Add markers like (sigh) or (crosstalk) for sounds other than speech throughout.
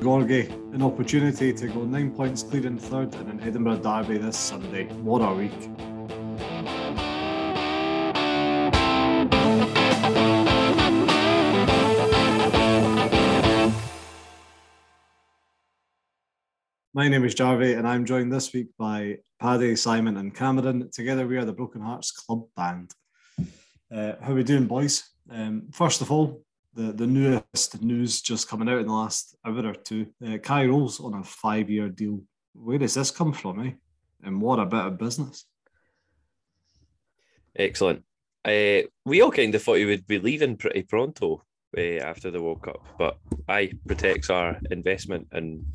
Gorgie, an opportunity to go nine points clear in third in an Edinburgh derby this Sunday. What a week! My name is Jarvie, and I'm joined this week by Paddy, Simon, and Cameron. Together, we are the Broken Hearts Club Band. Uh, how are we doing, boys? Um, first of all, the, the newest news just coming out in the last hour or two. Uh, Kye Rowles on a five year deal. Where does this come from, eh? And what a bit of business. Excellent. Uh, we all kind of thought he would be leaving pretty pronto uh, after the World Cup, but I protects our investment and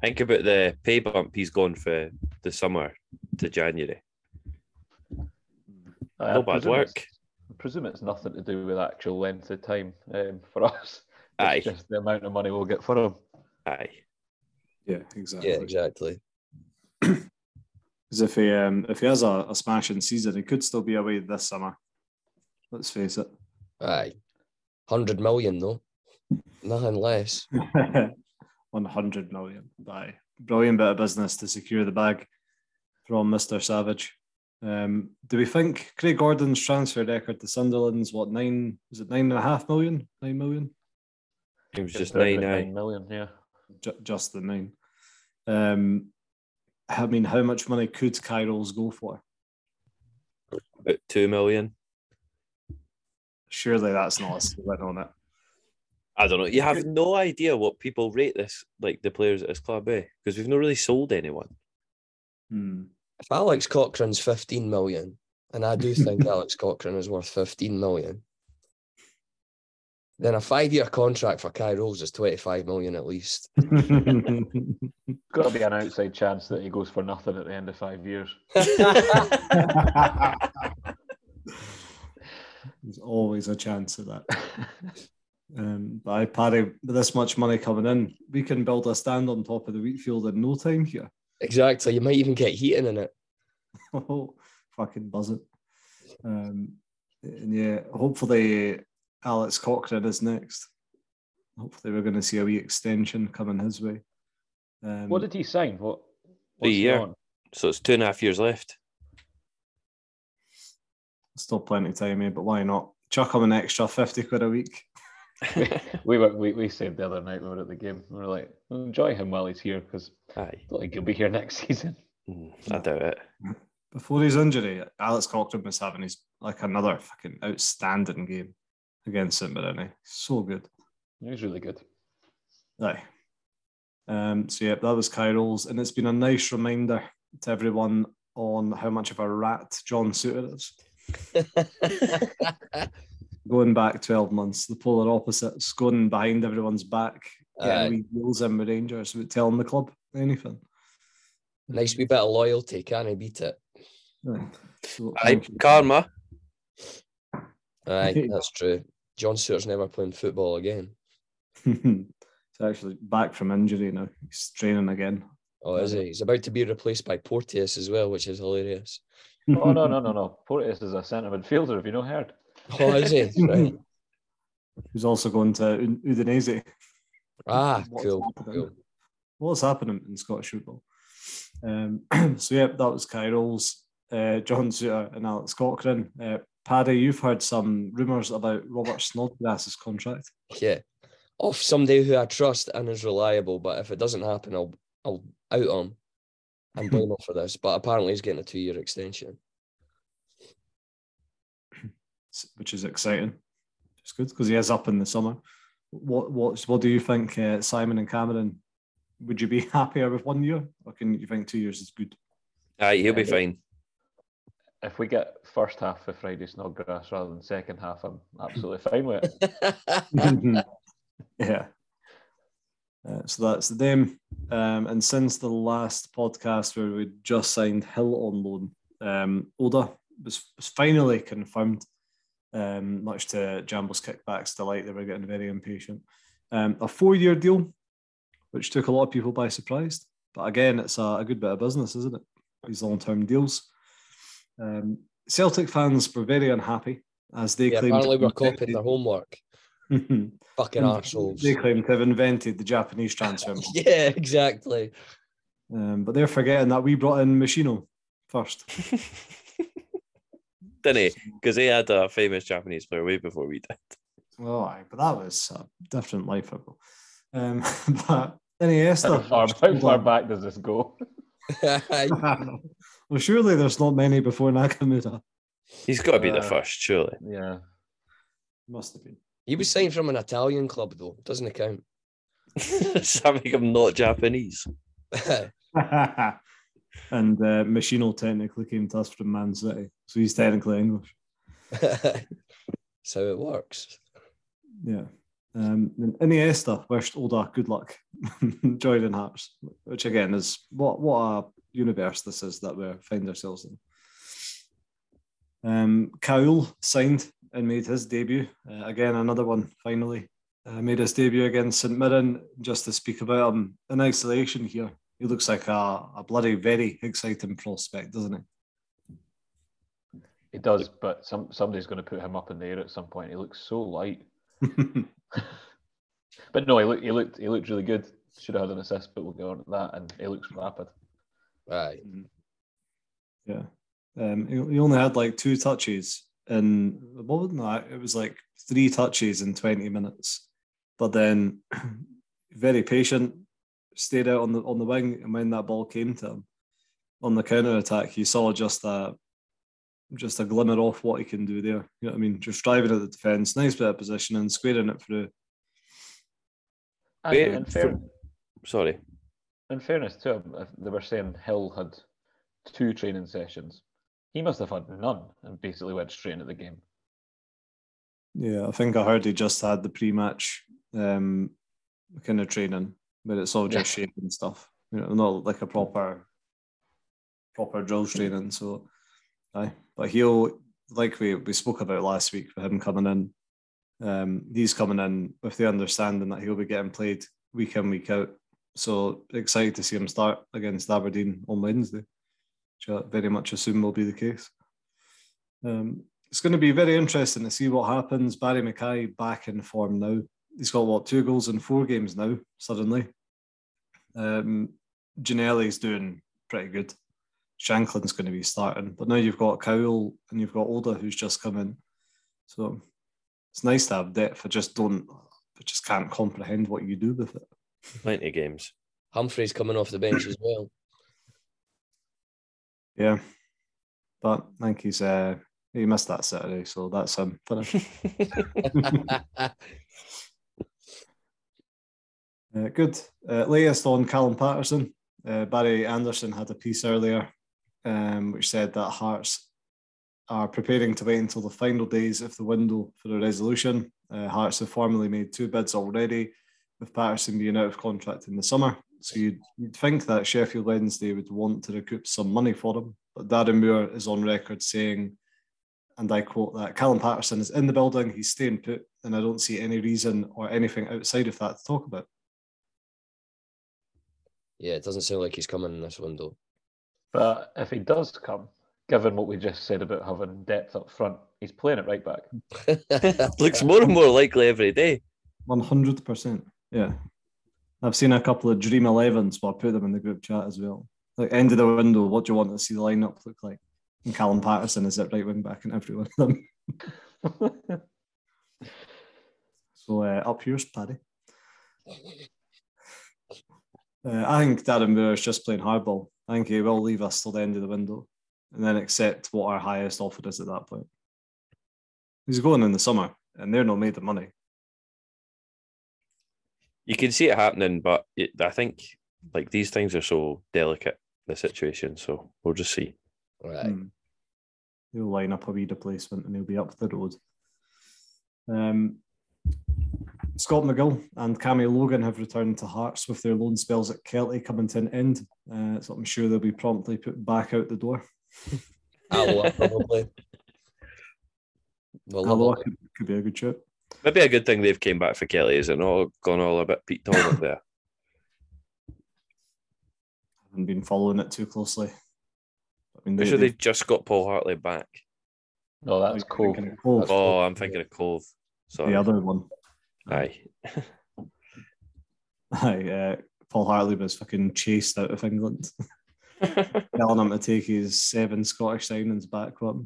think about the pay bump he's gone for the summer to January. I no bad work. I presume it's nothing to do with actual length of time um, for (laughs) us. It's Aye. just the amount of money we'll get for him. Aye. Yeah, exactly. Yeah, exactly. Because (clears throat) if he um, if he has a, a smashing season, he could still be away this summer. Let's face it. Aye. 100 million, though. Nothing less. (laughs) 100 million. Aye. Brilliant bit of business to secure the bag from Mr. Savage. Um, do we think Craig Gordon's transfer record to Sunderland's what nine? Was it nine and a half million? Nine million? It was just About nine. Nine million, yeah. Ju- just the nine. Um, I mean, how much money could Kye Rowles go for? About two million. Surely that's not a ceiling on it. I don't know. You have no idea what people rate this, like the players at this club, eh? Because we've not really sold anyone. Hmm. If Alex Cochrane's 15 million, and I do (laughs) think Alex Cochrane is worth 15 million, then a five year contract for Kye Rowles is 25 million at least. (laughs) (laughs) Got to be an outside chance that he goes for nothing at the end of five years. There's always a chance of that. Um, but I, Paddy, with this much money coming in, we can build a stand on top of the wheat field in no time here. exactly. You might even get heating in it. (laughs) Oh, fucking buzz it. Um, and yeah, hopefully Alex Cochrane is next. Hopefully we're going to see a wee extension coming his way. Um, What did he sign? What? A what's year. So it's two and a half years left. Still plenty of time, eh? But why not? Chuck him an extra 50 quid a week. (laughs) we were we, we said the other night we were at the game. We were like, enjoy him while he's here because I don't think he'll be here next (laughs) season. Mm, I doubt it. Before his injury, Alex Cochrane was having his like another fucking outstanding game against St Mirren. So good. He was really good. Aye. Um, so yeah, that was Kye and it's been a nice reminder to everyone on how much of a rat John Souttar is. (laughs) Going back 12 months, the polar opposites, going behind everyone's back, Aye. getting wee deals in with Rangers, without telling the club anything. nice wee bit of loyalty. Can I beat it? Aye. So, Aye, thank karma. Aye, (laughs) that's true. John Stewart's never playing football again. (laughs) He's actually back from injury now. He's training again. Oh, is he? He's about to be replaced by Porteous as well, which is hilarious. Oh no no no no! Porteous is a centre midfielder. Have you not heard? Oh, is he? Right. He's also going to U- Udinese. Ah, What's cool. happening? cool. What's happening in Scottish football? Um, (clears throat) so yeah, that was Kye Rowles, uh, John Souttar, and Alex Cochrane. Uh, Paddy, you've heard some rumours about Robert Snodgrass's contract. Yeah. Off somebody who I trust and is reliable, but if it doesn't happen, I'll I'll out him and blame him for this. But apparently he's getting a two year extension. Which is exciting. It's good because he is up in the summer. What what what do you think, uh, Simon and Cameron? Would you be (laughs) happier with one year, or can you think two years is good? Aye, he'll be fine. If we get first half of Friday Snodgrass rather than second half, I'm absolutely (laughs) fine with it. yeah. Uh, so that's them. Um, and since the last podcast where we just signed Hill on loan, um, Oda was, was finally confirmed, um, much to Jambos Kickback's delight. They were getting very impatient. Um, a four year deal, which took a lot of people by surprise. But again, it's a, a good bit of business, isn't it? These long term deals. Um, Celtic fans were very unhappy as they Yeah, claimed. apparently we're copying their homework. (laughs) Fucking arseholes. They claim to have invented the Japanese transfer. (laughs) Yeah, exactly. Um, but they're forgetting that we brought in Meshino first. (laughs) Didn't he? (laughs) Because he had a famous Japanese player way before we did. Oh, aye, but that was a different life ago. Um, (laughs) but any How Esther? far, how far back does this go? (laughs) well, surely there's not many before Nakamura. He's got to be the Uh, first, surely. Yeah. Must have been. he was signed from an Italian club though. Doesn't account. Does that make him not Japanese? And uh, Meshino technically came to us from Man City, so he's technically English. (laughs) That's how it works. Yeah. Um, and Iniesta wished Oda good luck (laughs) joining Hearts, which again is what what a universe this is that we find ourselves in. Um, Kaul signed and made his debut. Uh, again, another one finally uh, made his debut against St Mirren. Just to speak about him in isolation here, he looks like a, a bloody very exciting prospect, doesn't he? It does, but some somebody's going to put him up in the air at some point. He looks so light. (laughs) But no, he looked he looked he looked really good. Should have had an assist, but we'll go on to that. And he looks rapid. Right. Yeah. Um, he, he only had like two touches in what was that? It was like three touches in 20 minutes. But then (clears throat) very patient, stayed out on the on the wing, and when that ball came to him on the counter attack, you saw just a just a glimmer of what he can do there. You know what I mean? Just driving at the defence, nice bit of position and squaring it through. And Wait, in, fair, Sorry. in fairness to him, they were saying Hill had two training sessions. He must have had none and basically went straight into the game. Yeah, I think I heard he just had the pre-match um, kind of training, but it's all just shape and stuff. You know, not like a proper proper drill training. So, aye, but he'll like we we spoke about last week for him coming in. Um, he's coming in with the understanding that he'll be getting played week in week out. So excited to see him start against Aberdeen on Wednesday, which I very much assume will be the case. Um, it's going to be very interesting to see what happens. Barrie McKay back in form now. He's got what two goals in four games now. Suddenly, um, Ginnelly's doing pretty good. Shankland's going to be starting, but now you've got Cowell and you've got Oda who's just come in. So it's nice to have depth. I just don't, I just can't comprehend what you do with it. Plenty of games. Humphrey's coming off the bench as well. Yeah, but I think he's uh, he missed that Saturday, so that's him finished. (laughs) (laughs) (laughs) Uh, good. Uh, latest on Callum Paterson. Uh, Barry Anderson had a piece earlier um, which said that Hearts are preparing to wait until the final days of the window for a resolution. Uh, Hearts have formally made two bids already, with Paterson being out of contract in the summer. So you'd, you'd think that Sheffield Wednesday would want to recoup some money for him. But Darren Moore is on record saying, and I quote that Callum Paterson is in the building, he's staying put, and I don't see any reason or anything outside of that to talk about. Yeah, it doesn't sound like he's coming in this window. But if he does come, given what we just said about having depth up front, he's playing it right back. (laughs) (laughs) Looks more and more likely every day. One hundred percent. Yeah, I've seen a couple of dream 11s, but I put them in the group chat as well. Like end of the window, what do you want to see the lineup look like? And Callum Paterson is at right wing back in every (laughs) one of them. So uh, up yours, Paddy. Uh, I think Darren Moore is just playing hardball. I think he will leave us till the end of the window, and then accept what our highest offer is at that point. He's going in the summer, and they're not made of money. You can see it happening, but it, I think like these things are so delicate, the situation. So we'll just see. right. Hmm. He'll line up a wee replacement and he'll be up the road. Um, Scott McGill and Cammy Logan have returned to Hearts with their loan spells at Kelty coming to an end. Uh, so I'm sure they'll be promptly put back out the door. (laughs) Alloa, probably. Well, Hello, could, could be a good trip. Maybe a good thing they've came back for Kelty, is it not gone all a bit Pete Talbot there? (coughs) haven't been following it too closely. I mean, I'm sure they just got Paul Hartley back. No, that's cool. Cove, Oh, I'm thinking of Cove. Sorry. the other one. Aye. (laughs) Aye, uh, Paul Hartley was fucking chased out of England, (laughs) (laughs) telling him to take his seven Scottish signings back. What?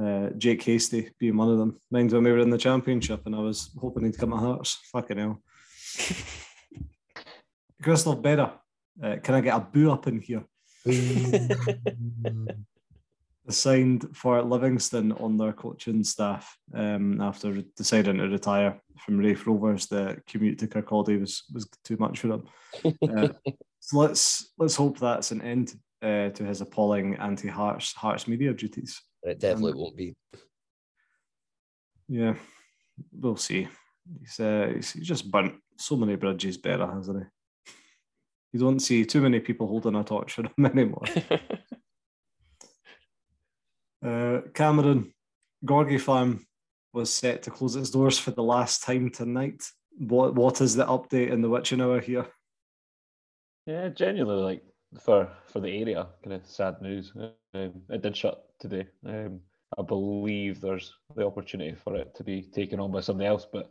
Uh, Jake Hastie being one of them. Mind when we were in the championship and I was hoping he'd come at Hearts. Fucking hell. Christophe Berra, uh, can I get a boo up in here? Signed for Livingston on their coaching staff um, after deciding to retire from Raith Rovers. The commute to Kirkcaldy was was too much for him. Uh, (laughs) so let's let's hope that's an end uh, to his appalling anti-Hearts Hearts media duties. It definitely won't be. Yeah, we'll see. He's, uh, he's, he's just burnt so many bridges better, hasn't he? You don't see too many people holding a torch for him (laughs) anymore. (laughs) Uh, Cameron, Gorgie Farm was set to close its doors for the last time tonight. What what is the update in the witching hour here? Yeah, genuinely, like for for the area, kind of sad news. Um, it did shut today. Um, I believe there's the opportunity for it to be taken on by somebody else, but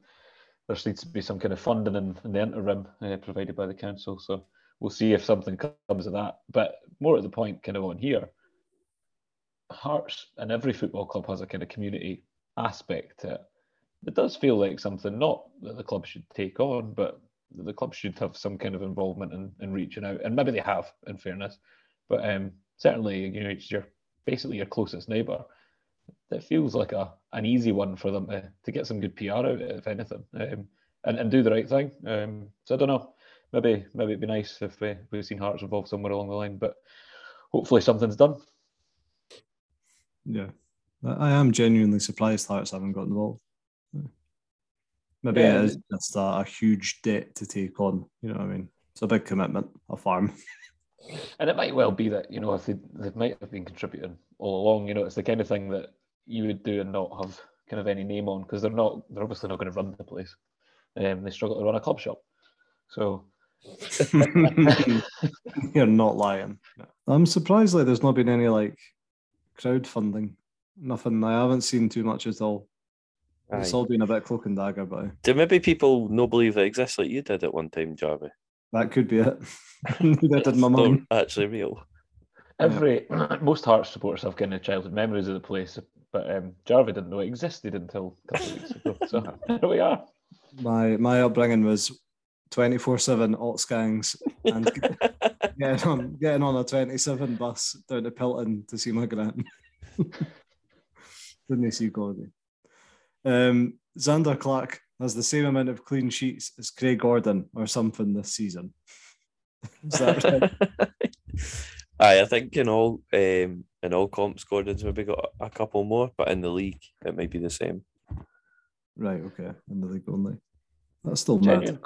there needs to be some kind of funding in, in the interim uh, provided by the council. So we'll see if something comes of that. But more at the point, kind of on here, Hearts and every football club has a kind of community aspect to it. It does feel like something not that the club should take on, but the club should have some kind of involvement in, in reaching out, and maybe they have, in fairness. But um, certainly, you know, it's your basically your closest neighbour. It feels like a an easy one for them to, to get some good PR out of it, if anything, um, and and do the right thing. Um, so I don't know. Maybe maybe it'd be nice if we we've seen Hearts involved somewhere along the line, but hopefully something's done. Yeah, I am genuinely surprised Hearts haven't got involved. Maybe Yeah. it is just a, a huge debt to take on. You know what I mean? It's a big commitment, a farm. And it might well be that you know if they they might have been contributing all along. You know, it's the kind of thing that you would do and not have kind of any name on because they're not they're obviously not going to run the place. Um, they struggle to run a club shop. So (laughs) You're not lying. I'm surprised like there's not been any like crowdfunding. Nothing. I haven't seen too much at all. It's all been a bit cloak and dagger, but Do maybe people no believe it exists like you did at one time, Jarvie? that could be it. (laughs) that did my mum. actually real. every (clears throat) most Hearts supporters have kind of childhood memories of the place, but um, Jarvie didn't know it existed until a couple of weeks ago. So (laughs) (laughs) here we are. My my upbringing was twenty four seven alt gangs and getting on getting on a twenty seven bus down to Pilton to see my gran. Didn't they see Gordy. Um, Zander Clark has the same amount of clean sheets as Craig Gordon or something this season. (laughs) Is that right? (laughs) Aye, I think in all um, in all comps, Gordon's maybe got a couple more, but in the league, it might be the same. right, okay. In the league only. That's still mad. Genuine,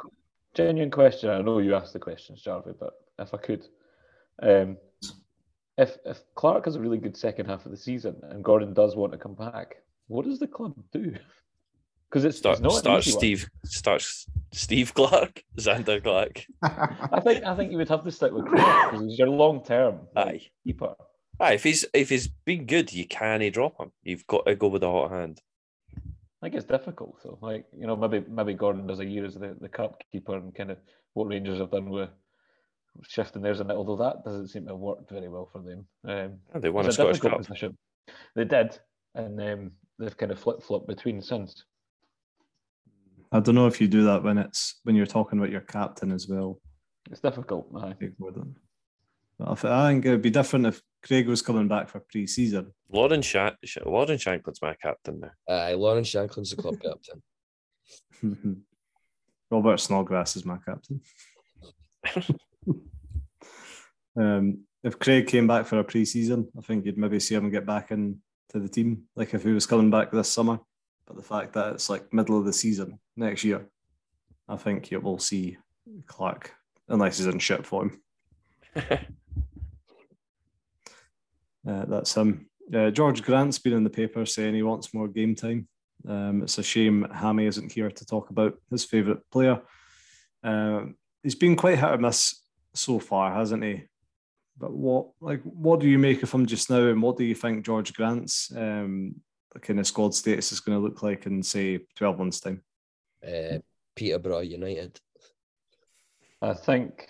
genuine question. I know you asked the questions, Jarvie, but if I could, um, if if Clark has a really good second half of the season and Gordon does want to come back, what does the club do? Because it's, Start it's not starts easy one. Steve starts Steve Clark, Zander Clark. I think I think you would have to stick with Clark because he's your long term Aye. keeper. Aye, if he's if he's been good, you can't drop him. You've got to go with the hot hand. I think it's difficult. So, like you know, maybe maybe Gordon does a year as the, the cup keeper and kind of what Rangers have done with shifting theirs in it. Although that doesn't seem to have worked very well for them. Um, they won a Scottish Cup. position. They did, and um, they've kind of flip flop between since. I don't know if you do that when it's when you're talking about your captain as well. It's difficult. I think Gordon. But I think it'd be different if Craig was coming back for pre-season. Lawrence Shank, Lawrence Shankland's my captain now. Aye, Lawrence Shankland's the club captain. (laughs) (laughs) Robert Snodgrass is my captain. (laughs) (laughs) um, if Craig came back for a pre-season, I think you'd maybe see him get back into the team, like if he was coming back this summer. But the fact that it's like middle of the season next year, I think you will see Clark, unless he's in shit form. (laughs) Uh, that's him. Uh, George Grant's been in the paper saying he wants more game time. Um, it's a shame Hammy isn't here to talk about his favourite player. Um, he's been quite hit or miss so far, hasn't he? but what like what do you make of him just now, and what do you think George Grant's um, kind of squad status is going to look like in say twelve months' time? Uh, Peterborough United. I think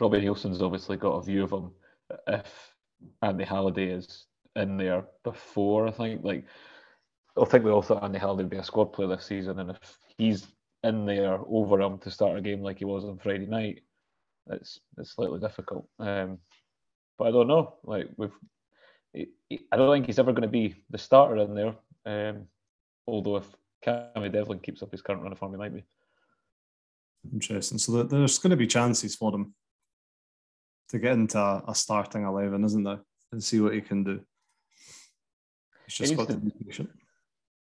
Robbie Neilson's obviously got a view of him. If Andy Halliday is in there before, I think like I think we all thought Andy Halliday would be a squad player this season, and if he's in there over him to start a game like he was on Friday night, it's it's slightly difficult. Um, but I don't know. Like we've, I don't think he's ever going to be the starter in there. Um, although if Cammy Devlin keeps up his current run of form, he might be. Interesting. So there's going to be chances for him to get into a, starting eleven, isn't there, and see what he can do. He's just he got to, to be patient.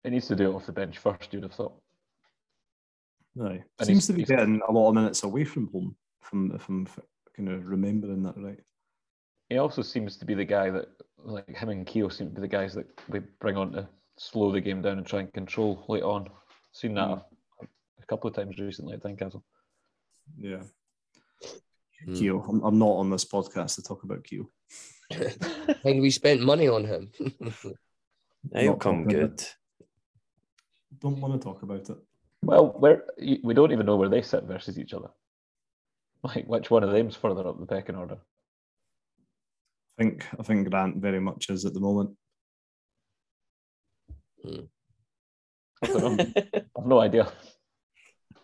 He needs to do it off the bench first. You'd have thought. No, seems to be getting a lot of minutes away from home. If I'm, if I'm kind of remembering that right. He also seems to be the guy that, like him and Keogh, seem to be the guys that we bring on to slow the game down and try and control late on. Seen that mm. a, a, couple of times recently at Tynecastle. Yeah. Mm. Keogh, I'm, I'm, not on this podcast to talk about Keogh. (laughs) and we spent money on him. (laughs) He'll come good. Don't want to talk about it. Well, where we don't even know where they sit versus each other. (laughs) Like which one of them's further up the pecking order? I think I think Grant very much is at the moment. Hmm. I have (laughs) no idea.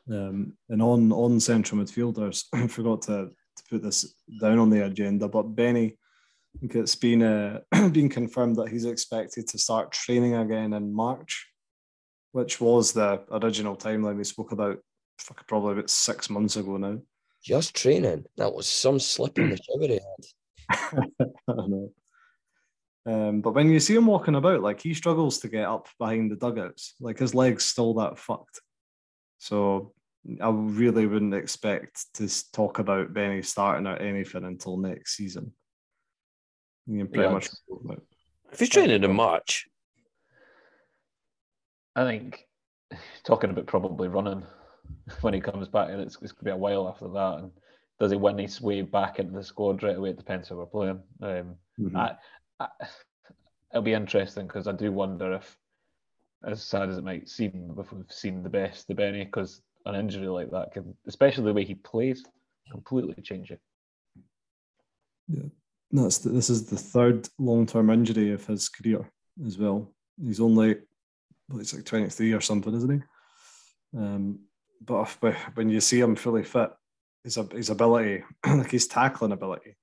Um, and on on central midfielders, (clears throat) I forgot to, to put this down on the agenda, but Beni, I think it's been uh, (clears throat) been confirmed that he's expected to start training again in March which was the original timeline we spoke about probably about six months ago now. Just training. That was some slip in the (clears throat) sugar he had. (laughs) I know. Um, but when you see him walking about, like he struggles to get up behind the dugouts. Like his legs still that fucked. So I really wouldn't expect to talk about Beni starting or anything until next season. You pretty yeah, much. If he's training in March, I think (sighs) talking about probably running (laughs) when he comes back, and it's, it's going to be a while after that. And does he win his way back into the squad right away? It depends who we're playing. Um, mm-hmm. I, I, (sighs) it'll be interesting because I do wonder if, as sad as it might seem, if we've seen the best the Beni, because an injury like that can, especially the way he plays, completely change it. Yeah, that's the, this is the third long-term injury of his career as well. He's only well, he's like 23 or something, isn't he? Um, but if, when you see him fully fit, his, his ability, (clears throat) like his tackling ability,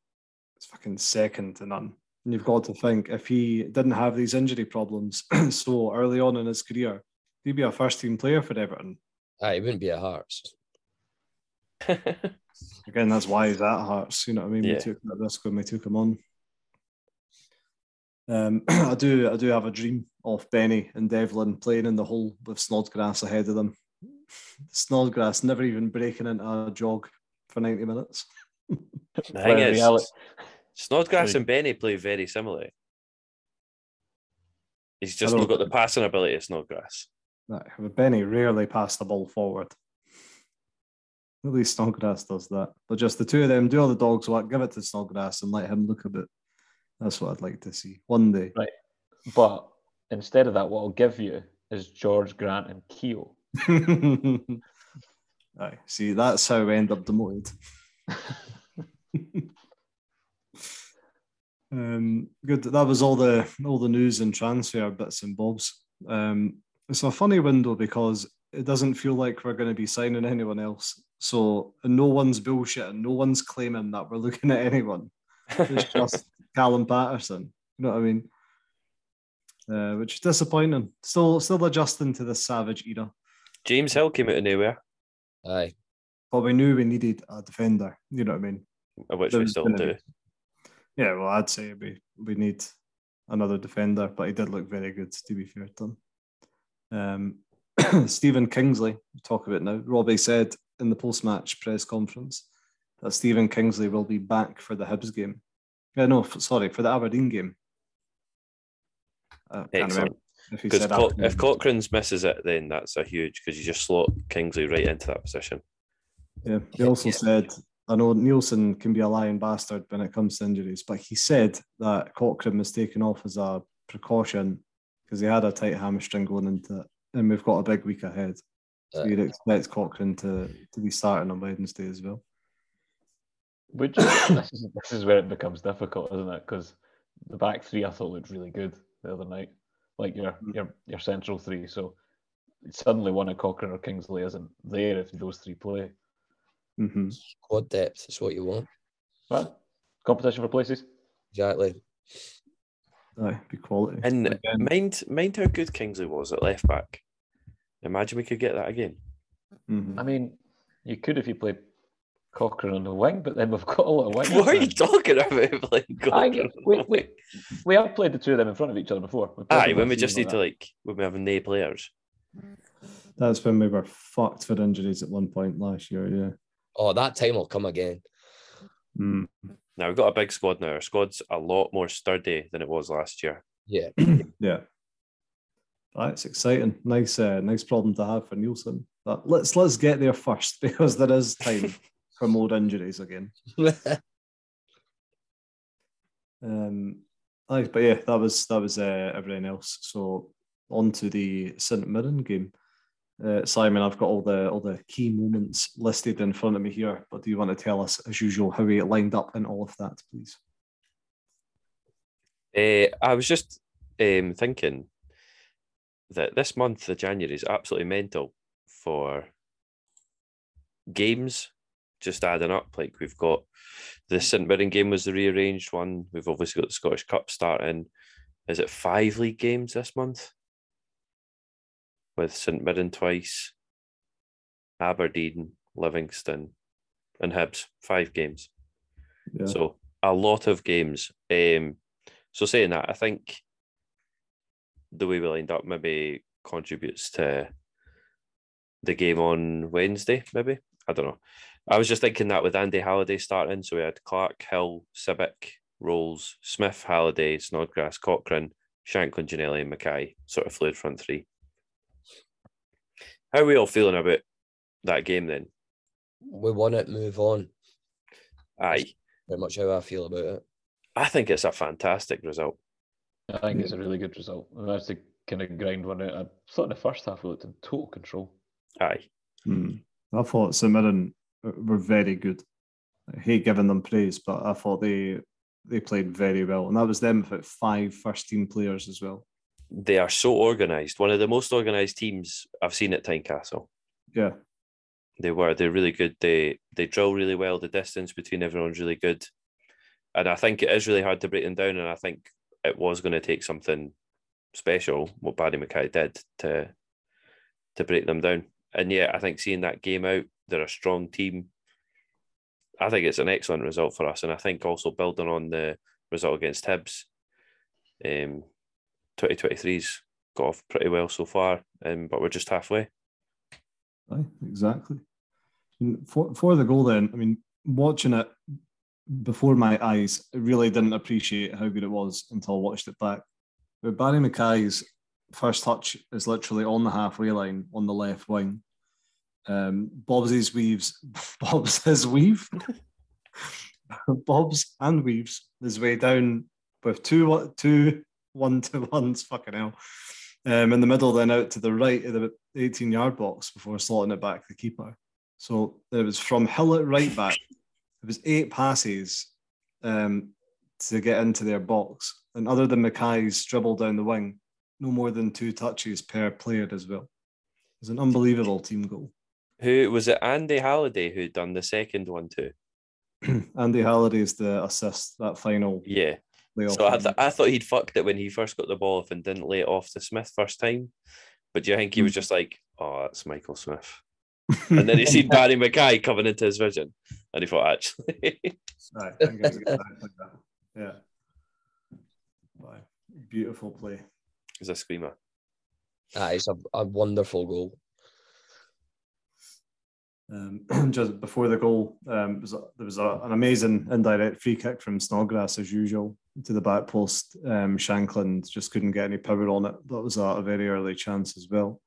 it's fucking second to none. And you've got to think if he didn't have these injury problems (clears throat) so early on in his career, he'd be a first team player for Everton. Ah, he wouldn't be at Hearts. (laughs) Again, that's why he's at Hearts. You know what I mean? Yeah. We took that risk when we took him on. Um, (clears throat) I do I do have a dream of Beni and Devlin playing in the hole with Snodgrass ahead of them. Snodgrass never even breaking into a jog for 90 minutes. the thing is, Snodgrass and Beni play very similarly. He's just not got the passing ability of Snodgrass. Right. Beni rarely passed the ball forward. At least Snodgrass does that. But just the two of them do all the dogs work, give it to Snodgrass and let him look a bit that's what I'd like to see one day. Right. But instead of that, what I'll give you is George Grant and Keogh. (laughs) Aye. See, that's how we end up demoted. (laughs) um, good. That was all the all the news and transfer bits and bobs. Um, it's a funny window because it doesn't feel like we're going to be signing anyone else. So no one's bullshit and no one's claiming that we're looking at anyone. It's (laughs) just Callum Paterson. You know what I mean? Uh, which is disappointing. Still, still adjusting to the savage era. James Hill came out of nowhere. Aye. But we knew we needed a defender. You know what I mean? Which we still do. Be, yeah, well, I'd say we we need another defender, but he did look very good. To be fair to him. Um, (clears throat) Stephen Kingsley, talk about now. Robbie said in the post-match press conference that Stephen Kingsley will be back for the Hibs game. Yeah, no, sorry, for the Aberdeen game. Excellent. Because Co- if Cochrane's misses it, then that's a huge because you just slot Kingsley right into that position. Yeah, he also yeah. said I know Neilson can be a lying bastard when it comes to injuries, but he said that Cochrane was taken off as a precaution because he had a tight hamstring going into it, and we've got a big week ahead. So you'd expect Cochrane to, to be starting on Wednesday as well. Which (coughs) this is this is where it becomes difficult, isn't it? Because the back three I thought looked really good the other night, like your Mm. your your central three. So suddenly one of Cochrane or Kingsley isn't there if those three play. hmm Squad depth is what you want. Well, competition for places. Exactly. Aye, be quality. And Again, mind, mind how good Kingsley was at left back. Imagine we could get that again. mhm. I mean, you could if you played Cochrane on the wing, but then we've (laughs) got a lot of wing. What are you talking about? (laughs) Like, I get- wait, wait. We have played the two of them in front of each other before. We've Aye, when we just season need to like when we have no players. That's when we were fucked for injuries at one point last year. Yeah. Oh, that time will come again. Mm. Now we've got a big squad now. Our squad's a lot more sturdy than it was last year. Yeah. (clears throat) Yeah. That's exciting. Nice, uh, nice problem to have for Neilson. But let's let's get there first (laughs) because there is time for more injuries again. (laughs) Um, aye, but yeah, that was that was uh, everything else. So on to the St Mirren game. Uh, Simon, I've got all the all the key moments listed in front of me here. But do you want to tell us, as usual, how we lined up in all of that, please? Uh, I was just um, thinking that this month of January is absolutely mental for games just adding up. Like we've got the St Mirren game was the rearranged one. We've obviously got the Scottish Cup starting. Is it five league games this month? With St Mirren twice, Aberdeen, Livingston, and Hibs. Five games. Yeah. So a lot of games. Um, so saying that, I think the way we lined up maybe contributes to the game on Wednesday. Maybe I don't know. I was just thinking that with Andy Halliday starting, so we had Clark, Hill, Sibbick, Rowles, Smith, Halliday, Snodgrass, Cochrane, Shankland, Ginnelly, and McKay, sort of fluid front three. How are we all feeling about that game then? we won it, move on. Aye, Very much how I feel about it. I think it's a fantastic result. I think it's a really good result. And that's to kind of grind one out. I thought in the first half we looked in total control. Aye. Hmm. I thought St Mirren were very good. I hate giving them praise, but I thought they they played very well, and that was them with five first team players as well. They are so organised. One of the most organised teams I've seen at Tynecastle. Yeah, They were. They're really good. They they drill really well. The distance between everyone's really good, and I think it is really hard to break them down. And I think it was going to take something special what Barrie McKay did to to break them down. And yeah, I think seeing that game out, they're a strong team. I think it's an excellent result for us, and I think also building on the result against Hibs, um, 2023's got off pretty well so far, um, but we're just halfway. aye, exactly. For for the goal, then I mean, watching it before my eyes, I really didn't appreciate how good it was until I watched it back. But Barrie McKay's first touch is literally on the halfway line on the left wing. Um, Bob's weaves, (laughs) Bob's his weave, (laughs) Bob's and weaves his way down with two two one to ones. Fucking hell. Um, in the middle, then out to the right of the 18 yard box before slotting it back to the keeper. So it was from Hill at right back. It was eight passes um, to get into their box. And other than McKay's dribble down the wing, no more than two touches per player as well. It was an unbelievable team goal. Who was it? Andy Halliday who done the second one too. (clears throat) Andy Halliday's the assist that final Yeah. So I, th- I thought he'd fucked it when he first got the ball off and didn't lay it off to Smith first time. But do you think he was just like, oh, that's Michael Smith? (laughs) And then he seen Barrie McKay coming into his vision, and he thought, actually, (laughs) Right, I think it was exactly. Yeah. Wow. Beautiful play. he's a screamer. Ah, it's a, a wonderful goal. Um, (clears throat) just before the goal, um, was there was a, an amazing indirect free kick from Snodgrass as usual to the back post. Um, Shankland just couldn't get any power on it. That was a, a very early chance as well.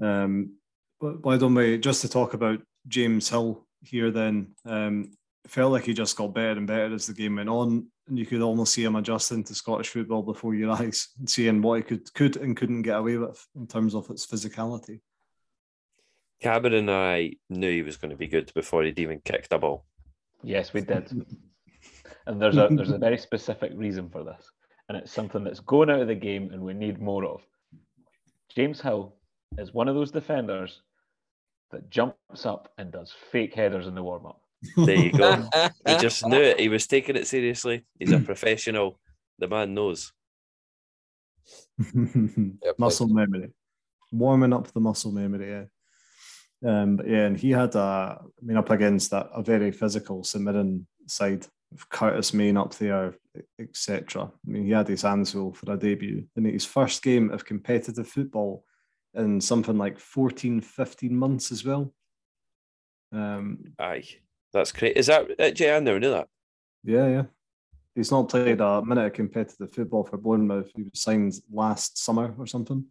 Um, but why don't we just to talk about James Hill here. Then um, felt like he just got better and better as the game went on, and you could almost see him adjusting to Scottish football before your (laughs) eyes, and seeing what he could could and couldn't get away with in terms of its physicality. Cameron and I knew he was going to be good before he'd even kicked a ball. Yes, we did. And there's a there's a very specific reason for this, and it's something that's going out of the game, and we need more of. James Hill is one of those defenders that jumps up and does fake headers in the warm up. There you go. (laughs) he just knew it. He was taking it seriously. He's a professional. The man knows. (laughs) muscle memory, warming up the muscle memory. Yeah. Um, but yeah, and he had a, I mean, up against that a very physical Mirren side, with Curtis Main up there, etc. I mean, he had his hands full for a debut in his first game of competitive football in something like 14, 15 months as well. Um, Aye, that's great. Is that uh, Jay? I never knew that. yeah, yeah. He's not played a minute of competitive football for Bournemouth. He was signed last summer or something.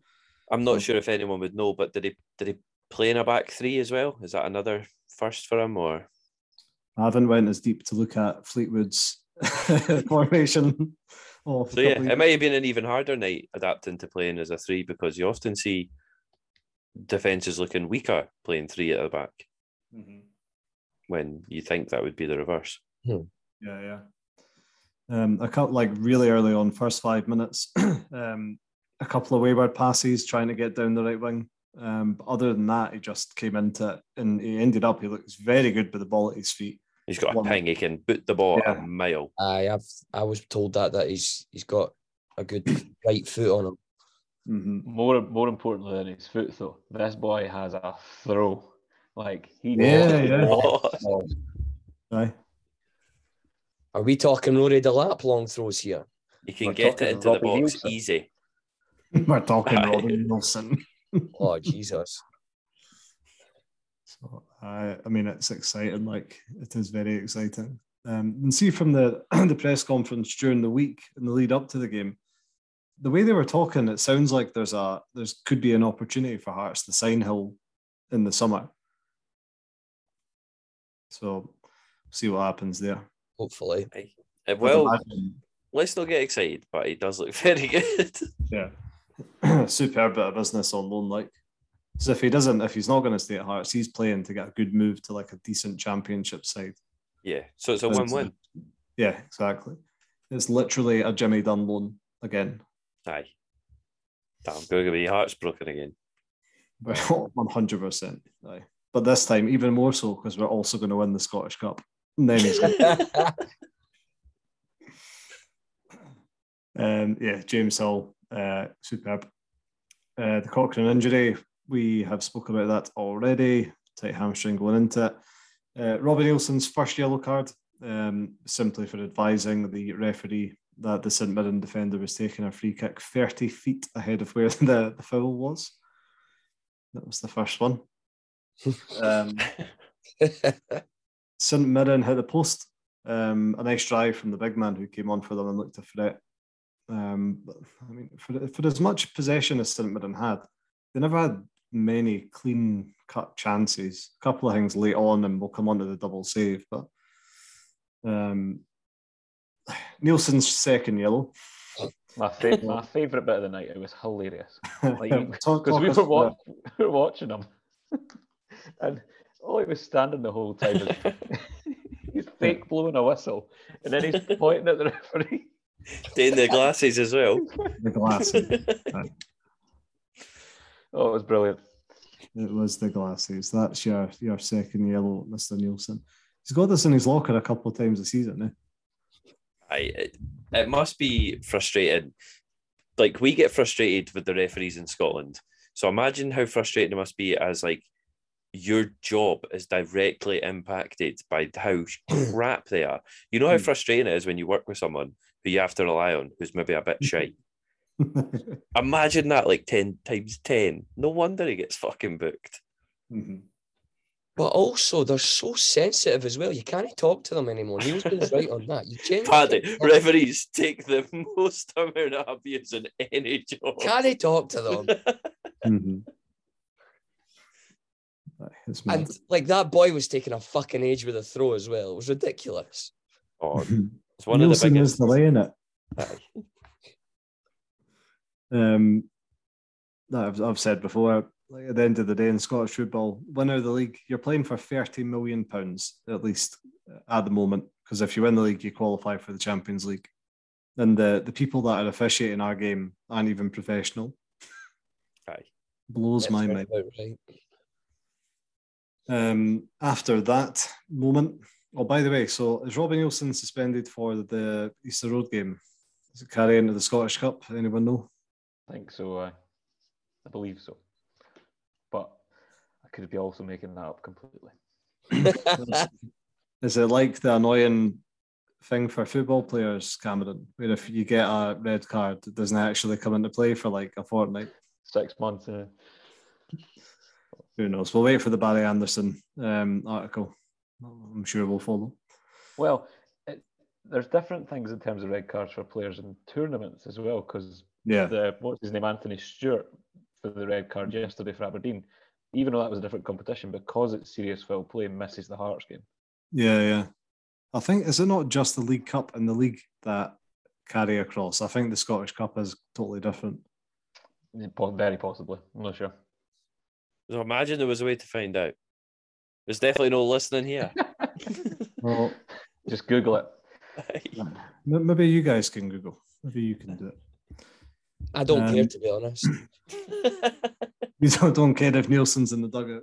I'm not sure if anyone would know, but did he did he play in a back three as well? Is that another first for him or? I haven't went as deep to look at Fleetwood's (laughs) formation. (laughs) of a So yeah, it might have been an even harder night adapting to playing as a three because you often see defenses looking weaker playing three at the back Mhm. when you think that would be the reverse. Yeah, yeah. Um, a couple like really early on, first five minutes, (clears throat) um, a couple of wayward passes trying to get down the right wing. Um, but other than that, he just came into it and he ended up. He looks very good with the ball at his feet. He's got a One- ping, he can boot the ball Yeah. a mile. I have. I was told that that he's he's got a good (clears throat) right foot on him. hmm More more importantly than his foot, though, this boy has a throw. Like he Yeah, yeah. Aye. Are we talking Rory Delap long throws here? He can We're get it into the box Nielsen. easy. (laughs) We're talking Aye. Robin Wilson. Oh (laughs) Jesus! So I, I mean, it's exciting. Like it is very exciting. Um, and see from the (clears throat) the press conference during the week in the lead up to the game, the way they were talking, it sounds like there's a there's could be an opportunity for Hearts to sign Hill in the summer. So see what happens there. Hopefully, Uh, I'd Well, let's not get excited, but he does look (laughs) very good. yeah, (clears throat) superb bit of business on loan. Like, so if he doesn't, if he's not going to stay at Hearts, he's playing to get a good move to like a decent championship side. yeah, so it's a win-win. Yeah, exactly. It's literally a Jimmy Dunne loan again. Aye. Damn, going to be hearts broken again. (laughs) One hundred percent. Aye. But this time, even more so because we're also going to win the Scottish Cup. And then he's (laughs) (laughs) um, yeah, James Hill, uh, superb. Uh, the Cochrane injury, we have spoken about that already. Tight hamstring going into it. Uh, Robbie Neilson's first yellow card, um, simply for advising the referee that the St Mirren defender was taking a free kick 30 feet ahead of where (laughs) the, the foul was. That was the first one. Um, (laughs) St Mirren hit the post. Um, a nice drive from the big man who came on for them and looked to threat. Um, I mean, for, for as much possession as St Mirren had, they never had many clean cut chances. A couple of things late on, and we'll come on to the double save. But um, Neilson's second yellow. My fa- my favorite bit of the night. It was hilarious. (laughs) Because talk we were, (laughs) we were watching him, (laughs) and all he was standing the whole time is he's fake blowing a whistle, and then he's pointing at the referee. Doing the glasses as well. (laughs) the glasses. (laughs) Oh, it was brilliant. It was the glasses. That's your your second yellow, Mr. Neilson. He's got this in his locker a couple of times a season. Eh? I, it, it must be frustrating. Like we get frustrated with the referees in Scotland. So imagine how frustrating it must be as like your job is directly impacted by how crap they are. You know how Hmm. frustrating it is when you work with someone who you have to rely on who's maybe a bit shy. (laughs) Imagine that like 10 times 10. No wonder he gets fucking booked. Mhm. but also they're so sensitive as well. You can't talk to them anymore. Neil's been (laughs) right on that. You genuinely Paddy, referees take the (laughs) most amount of abuse in any job. can't talk to them. Mhm. Aye, It's mad. And like that boy was taking a fucking age with a throw as well. It was ridiculous. Oh, it's one of the Nielsen biggest. is delaying it. Aye. Um, that I've, I've said before. Like at the end of the day, in Scottish football, winner of the league, you're playing for thirty million pounds at least uh, at the moment. Because if you win the league, you qualify for the Champions League. And the the people that are officiating our game aren't even professional. Aye. Blows That's my mind. right. Um, after that moment, oh, by the way, so is Robbie Neilson suspended for the Easter Road game? Is it carry into the Scottish Cup? Anyone know? I think so. Uh, I believe so. But I could be also making that up completely. (laughs) Is it like the annoying thing for football players, Cameron, where if you get a red card, it doesn't actually come into play for like a fortnight? Six months. Uh, Who knows? We'll wait for the Barry Anderson um, article. I'm sure we'll follow. well, it, there's different things in terms of red cards for players in tournaments as well. Because Yeah, the what's his name, Anthony Stewart, for the red card yesterday for Aberdeen, even though that was a different competition, because it's serious foul play, misses the Hearts game. yeah, yeah. I think is it not just the League Cup and the league that carry across? I think the Scottish Cup is totally different. Yeah, po- Very possibly. I'm not sure. So imagine there was a way to find out. There's definitely no listening here. (laughs) Well, Just Google it. (laughs) maybe you guys can Google. Maybe you can do it. I don't care Um, to be honest. (laughs) You don't, don't care if Neilson's in the dugout.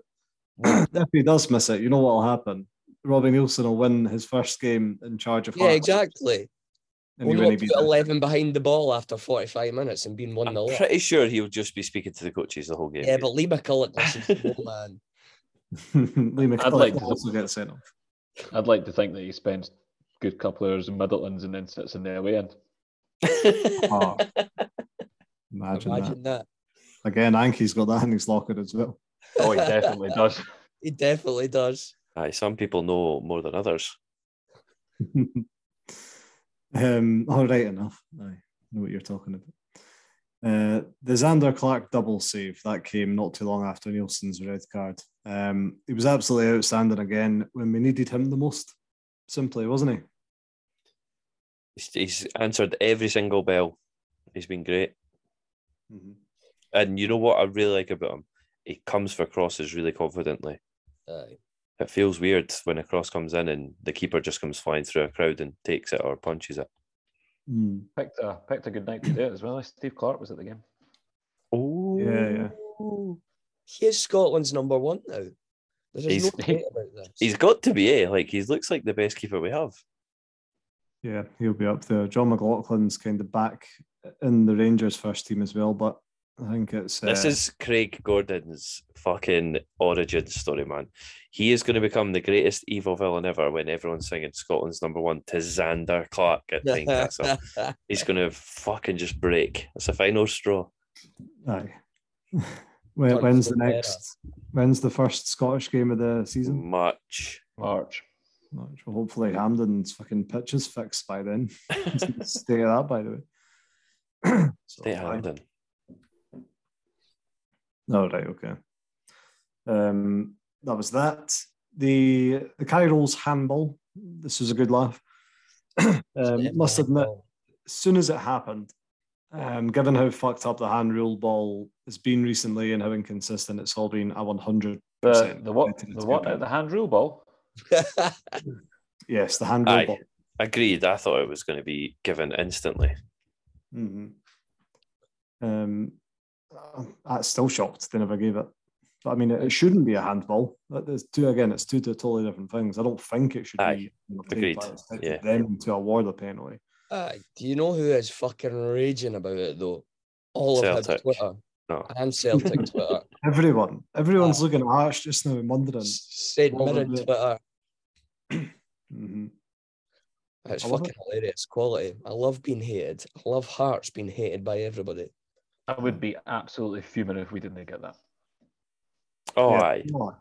if he does miss it, you know what will happen. Robbie Neilson will win his first game in charge of Yeah, Hearts, exactly. And We'll he not be put 11 behind the ball after 45 minutes and being 1 I'm 0 pretty sure he'll just be speaking to the coaches the whole game. Yeah, but Lee McCulloch listens man. (laughs) Lee McCulloch like will to- also get sent off. I'd like to think that he spends good couple hours in Middleton's and then sits in the away end. Oh, (laughs) imagine, Imagine that. that. Again, Anki's got that in his locker as well. (laughs) Oh, he definitely does. He definitely does. Aye, some people know more than others. um, all right, enough. I know what you're talking about. Uh, the Zander Clark double save that came not too long after Neilson's red card. Um, he was absolutely outstanding again when we needed him the most. Simply, wasn't he? He's, he's answered every single bell. He's been great. And you know what I really like about him? He comes for crosses really confidently. Aye. It feels weird when a cross comes in and the keeper just comes flying through a crowd and takes it or punches it. Mm. Picked a picked a good night to do it as well. Steve Clarke was at the game. Oh, Yeah, yeah. He is Scotland's number one now. There's He's- no (laughs) debate about this. He's got to be, eh? Like, he looks like the best keeper we have. Yeah, he'll be up there. Jon McLaughlin's kind of back in the Rangers first team as well, but I think it's uh, This is Craig Gordon's fucking origin story, man. He is going to become the greatest evil villain ever when everyone's singing Scotland's number one to Zander Clark at Tynecastle. (laughs) He's going to fucking just break. It's a final straw. aye. (laughs) when, Turn when's the for better. next? When's the first Scottish game of the season? March. March. March. Well, hopefully Hampden's fucking pitch is fixed by then. (laughs) Stay of that, by the way. So, Stay aye. Hamden. Oh, right, okay. Um, that was that. The the Kye Rowles' handball. This was a good laugh. (clears throat) um, must admit, as soon as it happened, um, given how fucked up the hand rule ball has been recently and how inconsistent it's all been, I 100 The the what the what to the hand rule ball. (laughs) yes, the hand rule Aye. ball. Agreed. I thought it was going to be given instantly. hmm Um, I'm still shocked they never gave it. But I mean, it, it shouldn't be a handball. There's two again. It's two totally different things. I don't think it should Aye. be. Agreed. but it's up to Yeah. Them to award a penalty. Aye. Do you know who is fucking raging about it though? All of his Twitter No. and Celtic (laughs) Twitter. Everyone, everyone's Aye. looking at Arch just now, wondering. Said What was Mirror it? Twitter. (clears throat) hmm It's I love fucking hilarious. Quality. I love being hated. I love Hearts being hated by everybody. I would be absolutely fuming if we didn't get that. Oh, Yeah. aye. Oh,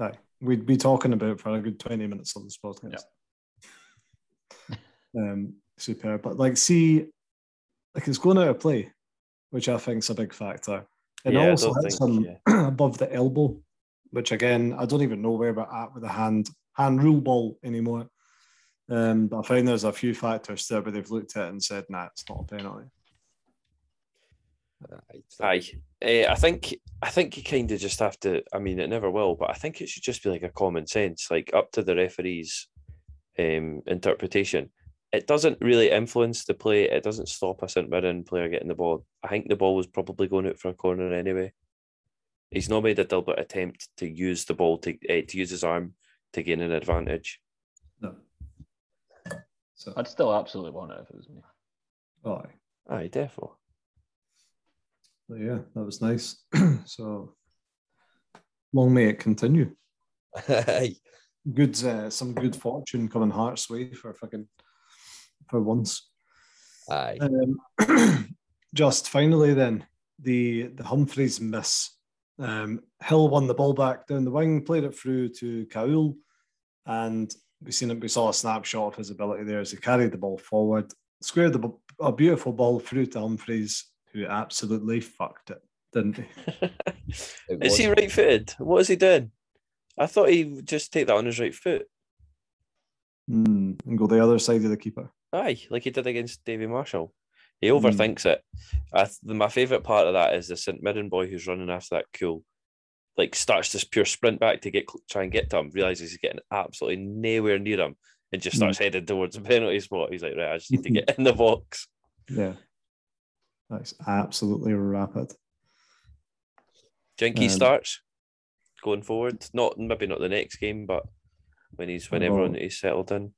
aye. We'd be talking about it for a good 20 minutes on this podcast. um, superb. But like, see, like it's going out of play, which I think is a big factor. And Yeah, I it also don't hits think, him (clears throat) above the elbow. which again I don't even know where we're at with the hand hand rule ball anymore. Um, but I find there's a few factors there where they've looked at it and said, "Nah, it's not a penalty." Aye, uh, I think I think you kind of just have to. I mean, it never will, but I think it should just be like a common sense, like up to the referee's um, interpretation. It doesn't really influence the play. It doesn't stop a St Mirren player getting the ball. I think the ball was probably going out for a corner anyway. He's not made a deliberate attempt to use the ball to uh, to use his arm to gain an advantage. No. So, I'd still absolutely want it if it was me. oh, aye. Aye, definitely. Yeah, that was nice. (clears throat) so long may it continue. Good, uh, some good fortune coming Hearts way for fucking for once. Aye. Um, (clears throat) just finally, then the the Humphreys miss. Um, Hill won the ball back down the wing, played it through to Kuol, and we seen it. We saw a snapshot of his ability there as he carried the ball forward, squared the a beautiful ball through to Humphreys, who absolutely fucked it, didn't he? (laughs) It Is he right footed? What is he doing? I thought he would just take that on his right foot. Hmm, and go the other side of the keeper. Aye, like he did against Davy Marshall. He Hmm. overthinks it. I th- my favourite part of that is the St Mirren boy who's running after that Kuol, like starts this pure sprint back to get try and get to him, realizes he's getting absolutely nowhere near him, and just starts heading towards the penalty spot. He's like, right, I just need to get (laughs) in the box. Yeah, that's absolutely rapid. Jinky Um, starts going forward. Not maybe not the next game, but when he's when Well- everyone is settled in.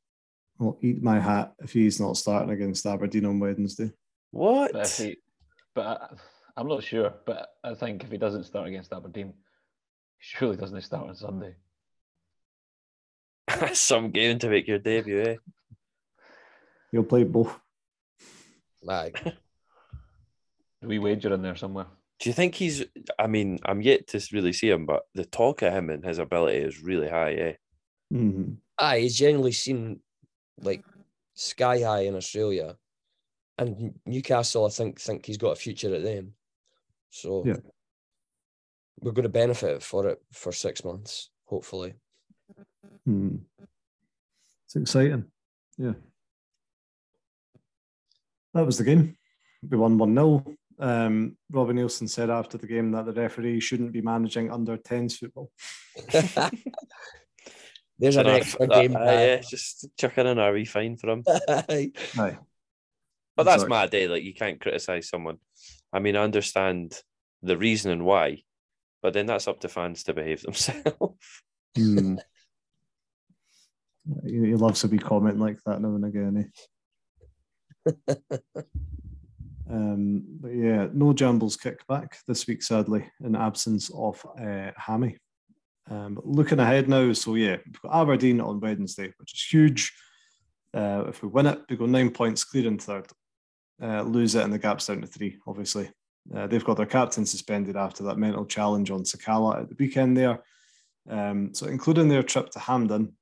I'll eat my hat if he's not starting against Aberdeen on Wednesday. What? But if he, but I, I'm not sure. But I think if he doesn't start against Aberdeen, he surely doesn't he start on Sunday. (laughs) Some game to make your debut, eh? You'll play both. Aye. (laughs) Do we wager in there somewhere? Do you think he's? I mean, I'm yet to really see him, but the talk of him and his ability is really high, eh? Mhm. Aye, he's generally seen like sky high in Australia, and Newcastle. I think think he's got a future at them. So Yeah. we're going to benefit for it for six months, hopefully. Hmm. It's exciting. Yeah. That was the game. We won 1 0. Um, Robin Neilson said after the game that the referee shouldn't be managing under 10s football. (laughs) There's an extra that- game. uh, yeah, just chucking in a wee fine for him. (laughs) Aye. Aye. But that's Exactly. my day. Like you can't criticize someone. I mean, I understand the reason and why, but then that's up to fans to behave (laughs) themselves. Hmm. he, he loves to be commenting like that now and again. Eh? Um, but yeah, no Jambos Kickback this week, sadly, in absence of uh, Hammy. Um, looking ahead now, so yeah, we've got Aberdeen on Wednesday, which is huge. Uh, if we win it, we go nine points, clear in third. Uh, lose it, and the gap's down to three, obviously. Uh, they've got their captain suspended after that mental challenge on Sakala at the weekend there. Um, so, including their trip to Hampden,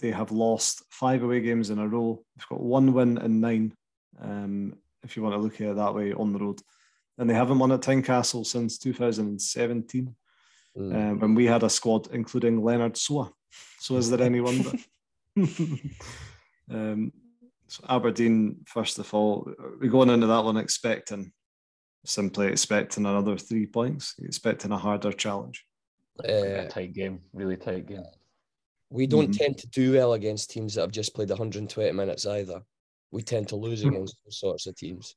they have lost five away games in a row. They've got one win in nine, um, if you want to look at it that way, on the road. And they haven't won at Tynecastle since 2017, Mm. uh, when we had a squad including Lennard Sowah. So, is there any wonder? (laughs) (laughs) um, so Aberdeen, first of all, we're going into that one expecting, simply expecting another three points, expecting a harder challenge. a Uh, tight game, really tight game. we don't Mhm. tend to do well against teams that have just played 120 minutes either. We tend to lose against those sorts of teams.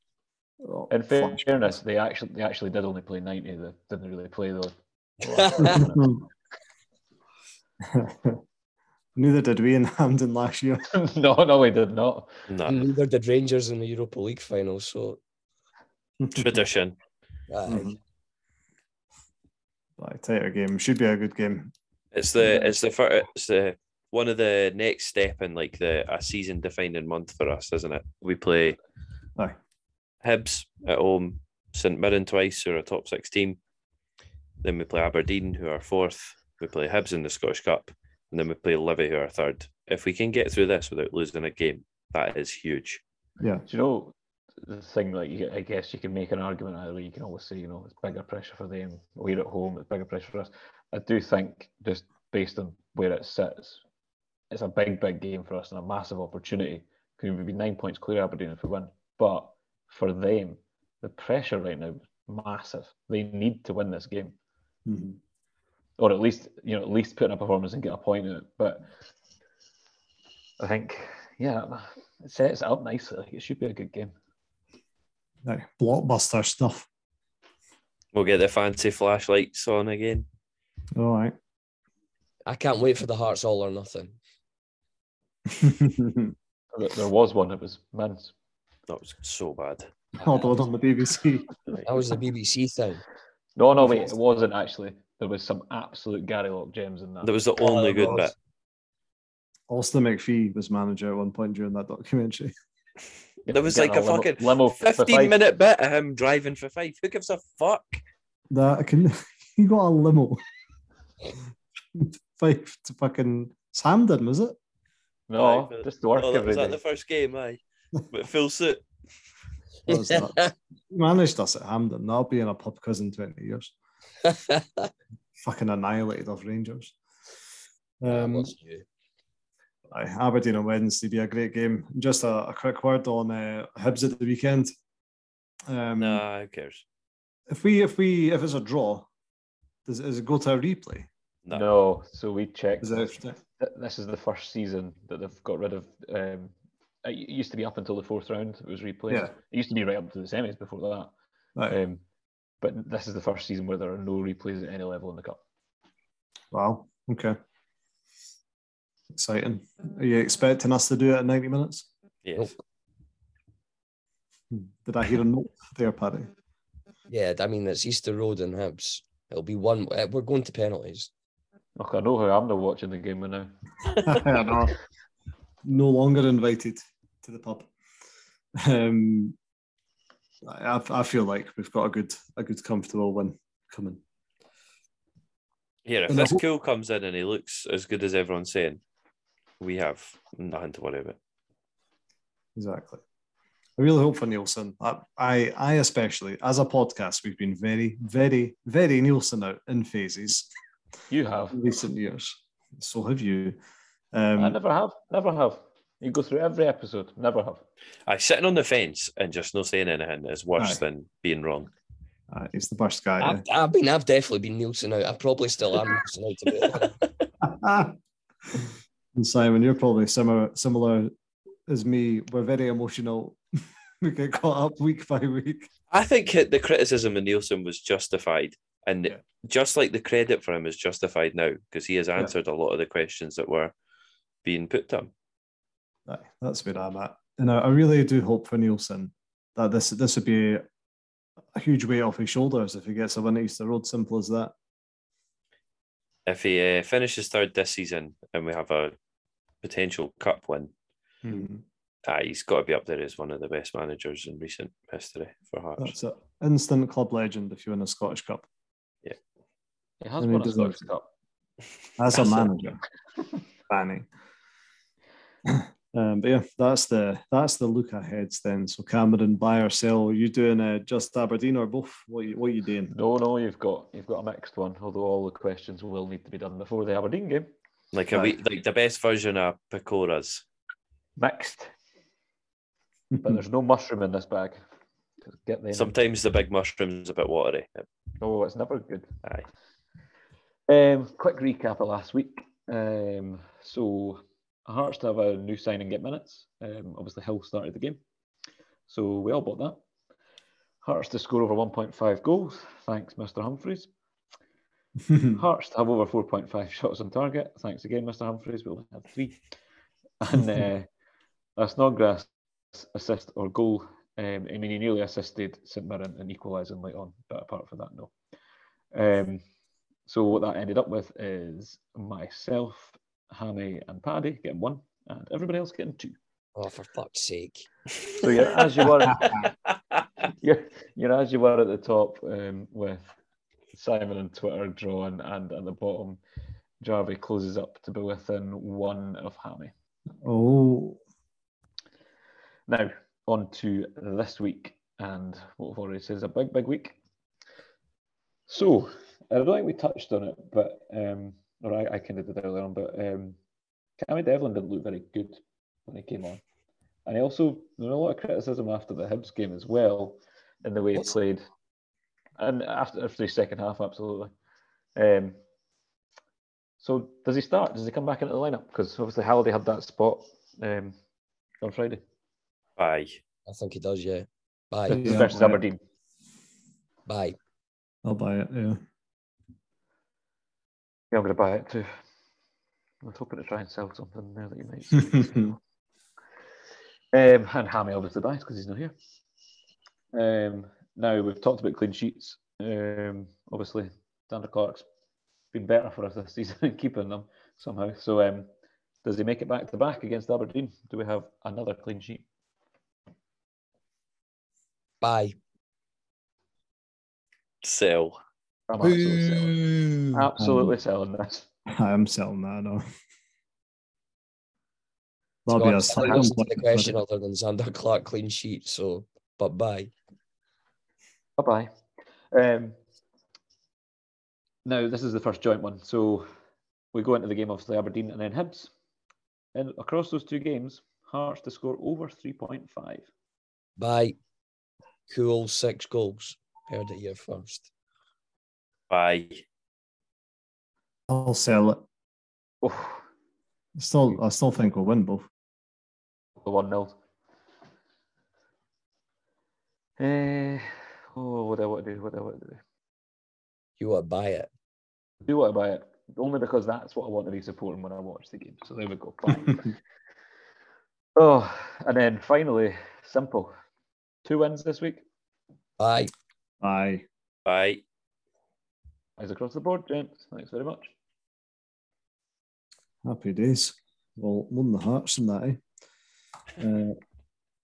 Oh, In flash. fairness, they actually they actually did only play ninety. They didn't really play though. (laughs) (laughs) Neither did we in Hampden last year. (laughs) no, no, we did not. no Neither did Rangers in the Europa League final. So, tradition. aye. Mhm. But a tighter game should be a good game. It's the it's the fir- it's the one of the next step in like the a season defining month for us, isn't it? We play Aye. Hibs at home, St Mirren twice, who are a top six team. Then we play Aberdeen, who are fourth. We play Hibs in the Scottish Cup, and then we play Livy, who are third. If we can get through this without losing a game, that is huge. Yeah. Do you know the thing? Like, you, I guess you can make an argument either way. You can always say, you know, it's bigger pressure for them. We're at home. It's bigger pressure for us. I do think just based on where it sits, it's a big, big game for us and a massive opportunity. Could we be nine points clear Aberdeen if we win? But for them, the pressure right now is massive. They need to win this game, Mhm. or at least you know at least put in a performance and get a point in it. But I think yeah, it sets it up nicely. It should be a good game. Like blockbuster stuff. We'll get the fancy flashlights on again. All right. I can't wait for the Hearts all or nothing. There there was one. It was men's. That was so bad. Hold on on the BBC. That was the BBC thing. No, no, wait, it wasn't actually. There was some absolute Gary Locke gems in that. That was the Oh, only it good was. bit. Austin MacPhee was manager at one point during that documentary. (laughs) There was like a limo- fucking limo for 15 five. minute bit of him driving for five. Who gives a fuck? That can (laughs) he got a limo. (laughs) Five to fucking Samden, was it? No, Aye, but- just work Oh, that every was that the first game, aye. But full suit. What was that? He managed us at Hampden. That'll be in a pub quiz in 20 years. (laughs) Fucking annihilated of Rangers. Um, was aye, Aberdeen on Wednesday be a great game. Just a, a quick word on uh, Hibs at the weekend. Um, Nah, who cares? If we if we if it's a draw, does, does it go to a replay? No. No, so we checked. Is it, This is the first season that they've got rid of. Um, it used to be up until the fourth round. It was replayed. Yeah. It used to be right up to the semis before that. Aye. Um, but this is the first season where there are no replays at any level in the cup. Wow. Okay. Exciting. Are you expecting us to do it at 90 minutes? Yes. Hmm. Did I hear a note there, Paddy? Yeah, I mean it's Easter Road and Hibs. It'll be one. uh, We're going to penalties. Look, I know how I'm not watching the game with now. (laughs) I. No longer invited to the pub. Um, I, I feel like we've got a good, a good, comfortable win coming. Here, if And this whole- Kuol comes in and he looks as good as everyone's saying, we have nothing to worry about. Exactly. I really hope for Neilson. I, I, I especially, as a podcast, we've been very, very, very Neilson out in phases You have. in recent years. So have you. I Um, never have. Never have. You go through every episode. Never have. I sitting on the fence and just not saying anything is worse Aye. than being wrong. uh, he's the worst guy. I've, I've been. I've definitely been Neilson out. I probably still am Neilson out. To be (laughs) and Simon, you're probably similar, similar as me. We're very emotional. (laughs) we get caught up week by week. I think the criticism of Neilson was justified. And Yeah. just like the credit for him is justified now because he has Yeah. answered a lot of the questions that were being put to him. Aye, that's where I'm at. And I, I really do hope for Neilson that this this would be a huge weight off his shoulders if he gets a win at Easter Road. Simple as that. If he uh, finishes third this season and we have a potential cup win, ah, he's got to be up there as one of the best managers in recent history for Hearts. That's it. Instant club legend if you win a Scottish Cup. He has And he won a deserves Scottish it. Cup. As a That's it. manager. Fanny. Um, but yeah, that's the that's the look aheads then. So Cameron, buy or sell? Are you doing uh, just Aberdeen or both? What you, what you doing? No, no, you've got you've got a mixed one. Although all the questions will need to be done before the Aberdeen game. Like a Right. wee, like the best version of Piecora's. Mixed, (laughs) but there's no mushroom in this bag. Get them. Sometimes the big mushroom's a bit watery. Oh, it's never good. Aye. Um, quick recap of last week. Um, so Hearts to have a new signing get minutes. Um, obviously Hill started the game, so we all bought that. Hearts to score over 1.5 goals. Thanks, Mr. Humphreys. (laughs) Hearts to have over 4.5 shots on target. Thanks again, Mr. Humphreys. We only had three. And (laughs) uh, a Snodgrass assist or goal. Um, I mean, he nearly assisted St Mirren in equalising late on, but apart from that, no. Um, so what that ended up with is myself, Hammy, and Paddy getting one, and everybody else getting two. Oh, for fuck's sake! So you're as you were, (laughs) (laughs) you're, you're as you were at the top um, with Simon and Twitter drawn, and at the bottom, Jarvey closes up to be within one of Hammy. oh, Now on to this week, and what we've already said is a big, big week. So I don't think we touched on it, but um, or I, I kind of did earlier on, but um, Cammy Devlin didn't look very good when he came on, and he also there was a lot of criticism after the Hibs game as well, in the way he played, and after after the second half, absolutely. Um, so does he start? Does he come back into the lineup? Because obviously Halliday had that spot um, on Friday Aye. I think he does, yeah. Bye. Yeah. versus right. Aberdeen. Bye. I'll buy it. Yeah. Yeah, I'm going to buy it too. I was hoping to try and sell something there that you might. (laughs) um, and Hammy obviously buys because he's not here. Um, now we've talked about clean sheets. Um, obviously, Zander Clark's been better for us this (laughs) season keeping them somehow. So, um, does he make it back to back against Aberdeen? Do we have another clean sheet? Bye. Sell. I'm absolutely selling. Boo. Absolutely selling this. I am selling that. No. To That'll be be honest, I slam didn't answer to the question other than Zander Clark clean sheet, so but bye. Bye bye. Um, now, this is the first joint one. So we go into the game, obviously, Aberdeen and then Hibs. And across those two games, Hearts to score over 3.5. Bye. Cool six goals. Heard it here first. Bye. I'll sell it. Oh, Still, I still think we'll win both. the 1 0. Uh, oh, what do I want to do? What do I want to do? You want to buy it? Do want to buy it. Only because that's what I want to be supporting when I watch the game. So there we go. (laughs) Buy. oh, and then finally, simple. Two wins this week. Bye. Aye. Bye. Eyes across the board, gents. Thanks very much. Happy days. Well, won the hearts in that. Eh? Uh,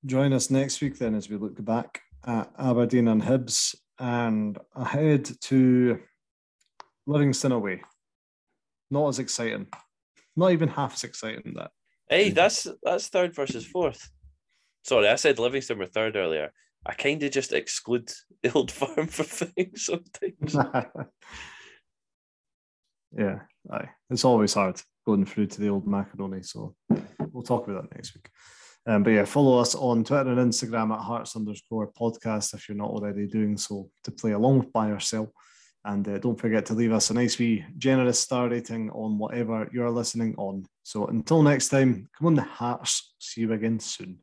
join us next week then as we look back at Aberdeen and Hibs and ahead to Livingston away. Not as exciting. Not even half as exciting that. Hey, that's that's third versus fourth. Sorry, I said Livingston were third earlier. I kind of just exclude (laughs) the old firm for things sometimes. (laughs) yeah, aye. It's always hard going through to the old macaroni. So we'll talk about that next week. Um, but yeah, follow us on Twitter and Instagram at hearts underscore podcast if you're not already doing so to play along with buy or sell. And uh, don't forget to leave us a nice wee generous star rating on whatever you're listening on. So until next time, come on the Hearts. See you again soon.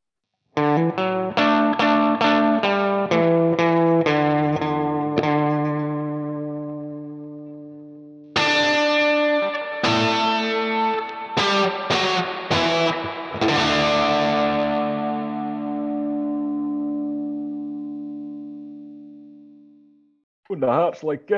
The heart's like.